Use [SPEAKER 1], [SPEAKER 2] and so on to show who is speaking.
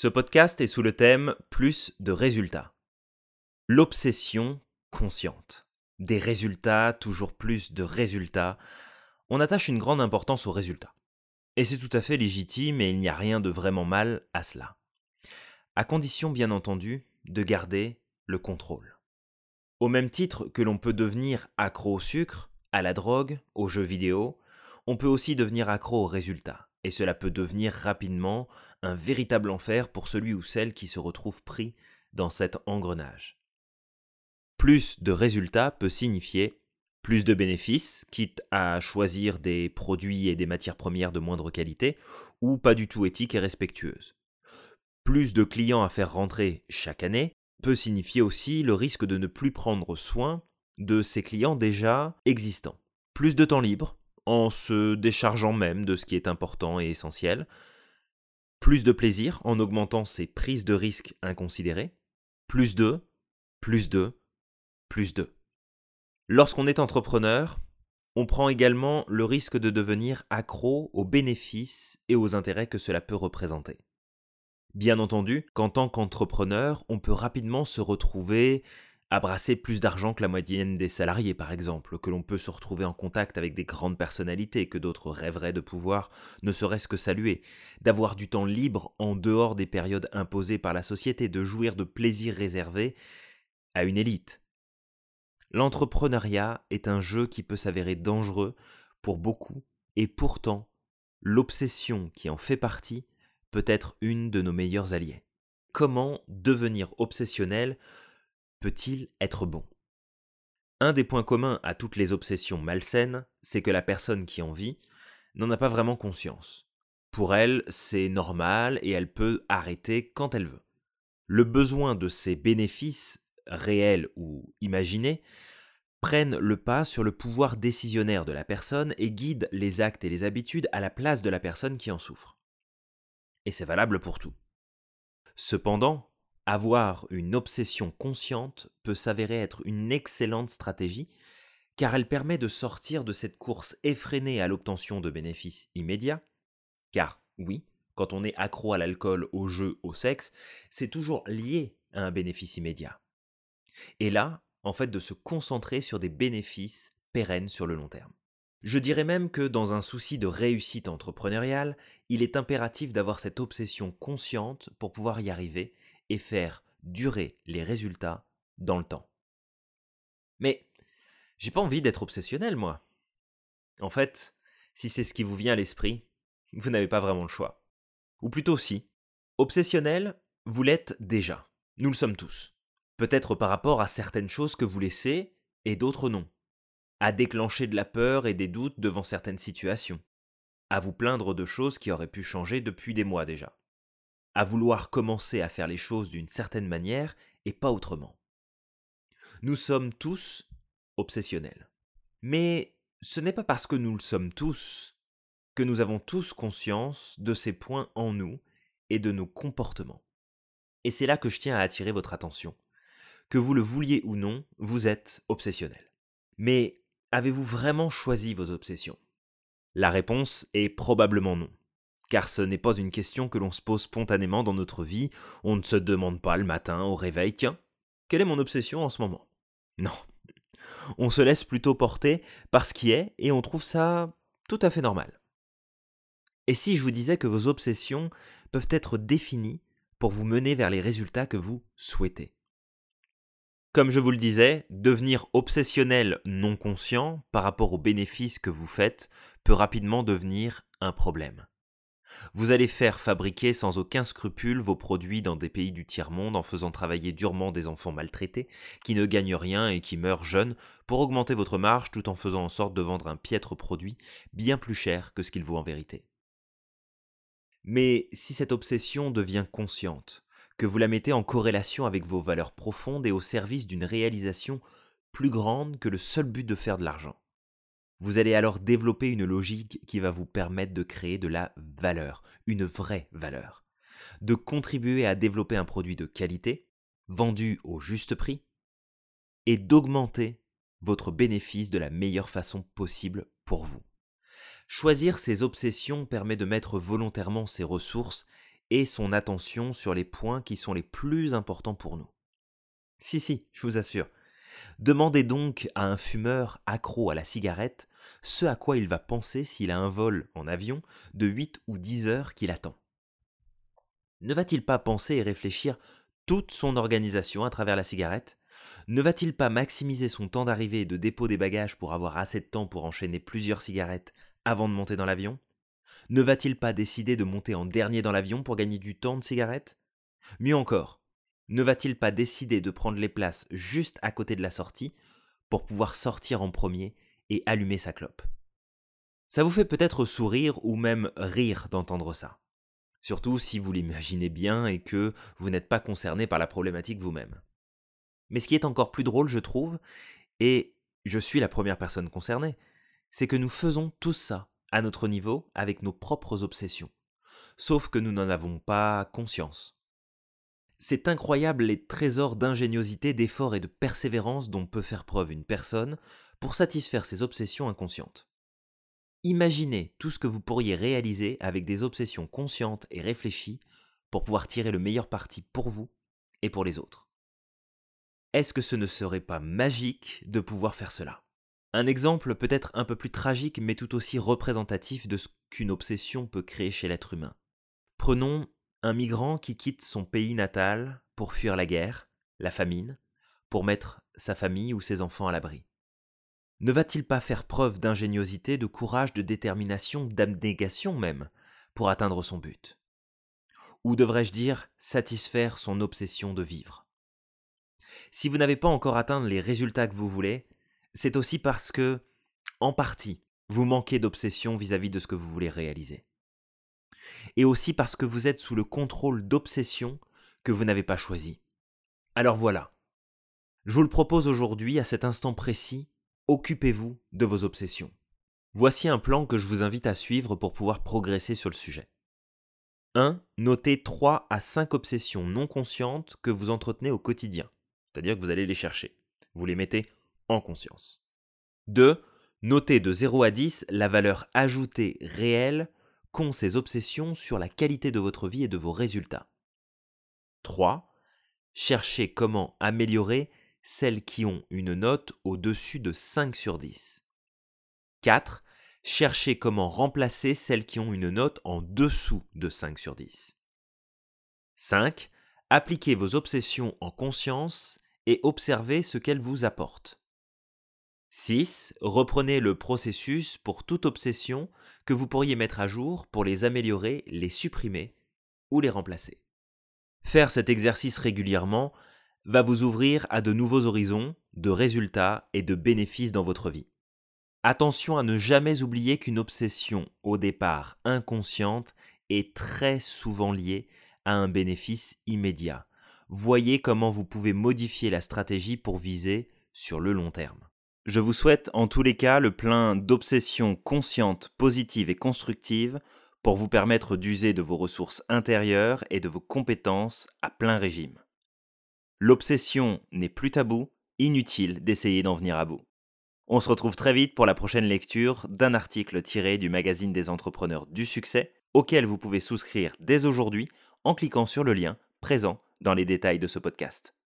[SPEAKER 1] Ce podcast est sous le thème Plus de résultats. L'obsession consciente. Des résultats, toujours plus de résultats. On attache une grande importance aux résultats. Et c'est tout à fait légitime et il n'y a rien de vraiment mal à cela. À condition, bien entendu, de garder le contrôle. Au même titre que l'on peut devenir accro au sucre, à la drogue, aux jeux vidéo, on peut aussi devenir accro aux résultats. Et cela peut devenir rapidement un véritable enfer pour celui ou celle qui se retrouve pris dans cet engrenage. Plus de résultats peut signifier plus de bénéfices, quitte à choisir des produits et des matières premières de moindre qualité, ou pas du tout éthiques et respectueuses. Plus de clients à faire rentrer chaque année peut signifier aussi le risque de ne plus prendre soin de ses clients déjà existants. Plus de temps libre, en se déchargeant même de ce qui est important et essentiel. Plus de plaisir en augmentant ses prises de risques inconsidérées. Plus de, plus de, plus de. Lorsqu'on est entrepreneur, on prend également le risque de devenir accro aux bénéfices et aux intérêts que cela peut représenter. Bien entendu qu'en tant qu'entrepreneur, on peut rapidement se retrouver à plus d'argent que la moyenne des salariés, par exemple, que l'on peut se retrouver en contact avec des grandes personnalités que d'autres rêveraient de pouvoir, ne serait-ce que saluer, d'avoir du temps libre en dehors des périodes imposées par la société, de jouir de plaisirs réservés à une élite. L'entrepreneuriat est un jeu qui peut s'avérer dangereux pour beaucoup, et pourtant, l'obsession qui en fait partie peut être une de nos meilleurs alliés. Comment devenir obsessionnel peut-il être bon? Un des points communs à toutes les obsessions malsaines, c'est que la personne qui en vit n'en a pas vraiment conscience. Pour elle, c'est normal et elle peut arrêter quand elle veut. Le besoin de ses bénéfices, réels ou imaginés, prennent le pas sur le pouvoir décisionnaire de la personne et guident les actes et les habitudes à la place de la personne qui en souffre. Et c'est valable pour tout. Cependant, avoir une obsession consciente peut s'avérer être une excellente stratégie, car elle permet de sortir de cette course effrénée à l'obtention de bénéfices immédiats, car oui, quand on est accro à l'alcool, au jeu, au sexe, c'est toujours lié à un bénéfice immédiat. Et là, en fait, de se concentrer sur des bénéfices pérennes sur le long terme. Je dirais même que dans un souci de réussite entrepreneuriale, il est impératif d'avoir cette obsession consciente pour pouvoir y arriver et faire durer les résultats dans le temps. Mais j'ai pas envie d'être obsessionnel, moi. En fait, si c'est ce qui vous vient à l'esprit, vous n'avez pas vraiment le choix. Ou plutôt si. Obsessionnel, vous l'êtes déjà. Nous le sommes tous. Peut-être par rapport à certaines choses que vous laissez et d'autres non. À déclencher de la peur et des doutes devant certaines situations. À vous plaindre de choses qui auraient pu changer depuis des mois déjà à vouloir commencer à faire les choses d'une certaine manière et pas autrement. Nous sommes tous obsessionnels. Mais ce n'est pas parce que nous le sommes tous que nous avons tous conscience de ces points en nous et de nos comportements. Et c'est là que je tiens à attirer votre attention. Que vous le vouliez ou non, vous êtes obsessionnel. Mais avez-vous vraiment choisi vos obsessions? La réponse est probablement non car ce n'est pas une question que l'on se pose spontanément dans notre vie, on ne se demande pas le matin au réveil, tiens, quelle est mon obsession en ce moment? Non. On se laisse plutôt porter par ce qui est et on trouve ça tout à fait normal. Et si je vous disais que vos obsessions peuvent être définies pour vous mener vers les résultats que vous souhaitez? Comme je vous le disais, devenir obsessionnel non conscient par rapport aux bénéfices que vous faites peut rapidement devenir un problème. Vous allez faire fabriquer sans aucun scrupule vos produits dans des pays du tiers-monde en faisant travailler durement des enfants maltraités, qui ne gagnent rien et qui meurent jeunes, pour augmenter votre marge tout en faisant en sorte de vendre un piètre produit bien plus cher que ce qu'il vaut en vérité. Mais si cette obsession devient consciente, que vous la mettez en corrélation avec vos valeurs profondes et au service d'une réalisation plus grande que le seul but de faire de l'argent, vous allez alors développer une logique qui va vous permettre de créer de la valeur, une vraie valeur, de contribuer à développer un produit de qualité, vendu au juste prix, et d'augmenter votre bénéfice de la meilleure façon possible pour vous. Choisir ses obsessions permet de mettre volontairement ses ressources et son attention sur les points qui sont les plus importants pour nous. Si, si, je vous assure. Demandez donc à un fumeur accro à la cigarette ce à quoi il va penser s'il a un vol en avion de 8 ou 10 heures qu'il attend. Ne va-t-il pas penser et réfléchir toute son organisation à travers la cigarette? Ne va-t-il pas maximiser son temps d'arrivée et de dépôt des bagages pour avoir assez de temps pour enchaîner plusieurs cigarettes avant de monter dans l'avion? Ne va-t-il pas décider de monter en dernier dans l'avion pour gagner du temps de cigarette? Mieux encore, ne va-t-il pas décider de prendre les places juste à côté de la sortie pour pouvoir sortir en premier et allumer sa clope? Ça vous fait peut-être sourire ou même rire d'entendre ça. Surtout si vous l'imaginez bien et que vous n'êtes pas concerné par la problématique vous-même. Mais ce qui est encore plus drôle, je trouve, et je suis la première personne concernée, c'est que nous faisons tout ça à notre niveau avec nos propres obsessions. Sauf que nous n'en avons pas conscience. C'est incroyable les trésors d'ingéniosité, d'effort et de persévérance dont peut faire preuve une personne pour satisfaire ses obsessions inconscientes. Imaginez tout ce que vous pourriez réaliser avec des obsessions conscientes et réfléchies pour pouvoir tirer le meilleur parti pour vous et pour les autres. Est-ce que ce ne serait pas magique de pouvoir faire cela? Un exemple peut-être un peu plus tragique mais tout aussi représentatif de ce qu'une obsession peut créer chez l'être humain. Prenons un migrant qui quitte son pays natal pour fuir la guerre, la famine, pour mettre sa famille ou ses enfants à l'abri. Ne va-t-il pas faire preuve d'ingéniosité, de courage, de détermination, d'abnégation même, pour atteindre son but? Ou devrais-je dire satisfaire son obsession de vivre? Si vous n'avez pas encore atteint les résultats que vous voulez, c'est aussi parce que, en partie, vous manquez d'obsession vis-à-vis de ce que vous voulez réaliser et aussi parce que vous êtes sous le contrôle d'obsessions que vous n'avez pas choisies. Alors voilà. Je vous le propose aujourd'hui, à cet instant précis, occupez-vous de vos obsessions. Voici un plan que je vous invite à suivre pour pouvoir progresser sur le sujet. 1. Notez 3 à 5 obsessions non conscientes que vous entretenez au quotidien, c'est-à-dire que vous allez les chercher. Vous les mettez en conscience. 2. Notez de 0 à 10 la valeur ajoutée réelle qu'ont ces obsessions sur la qualité de votre vie et de vos résultats. 3. Cherchez comment améliorer celles qui ont une note au-dessus de 5 sur 10. 4. Cherchez comment remplacer celles qui ont une note en dessous de 5 sur 10. 5. Appliquez vos obsessions en conscience et observez ce qu'elles vous apportent. 6. Reprenez le processus pour toute obsession que vous pourriez mettre à jour pour les améliorer, les supprimer ou les remplacer. Faire cet exercice régulièrement va vous ouvrir à de nouveaux horizons, de résultats et de bénéfices dans votre vie. Attention à ne jamais oublier qu'une obsession, au départ inconsciente, est très souvent liée à un bénéfice immédiat. Voyez comment vous pouvez modifier la stratégie pour viser sur le long terme. Je vous souhaite en tous les cas le plein d'obsessions conscientes, positives et constructives pour vous permettre d'user de vos ressources intérieures et de vos compétences à plein régime. L'obsession n'est plus tabou, inutile d'essayer d'en venir à bout. On se retrouve très vite pour la prochaine lecture d'un article tiré du magazine des entrepreneurs du succès, auquel vous pouvez souscrire dès aujourd'hui en cliquant sur le lien présent dans les détails de ce podcast.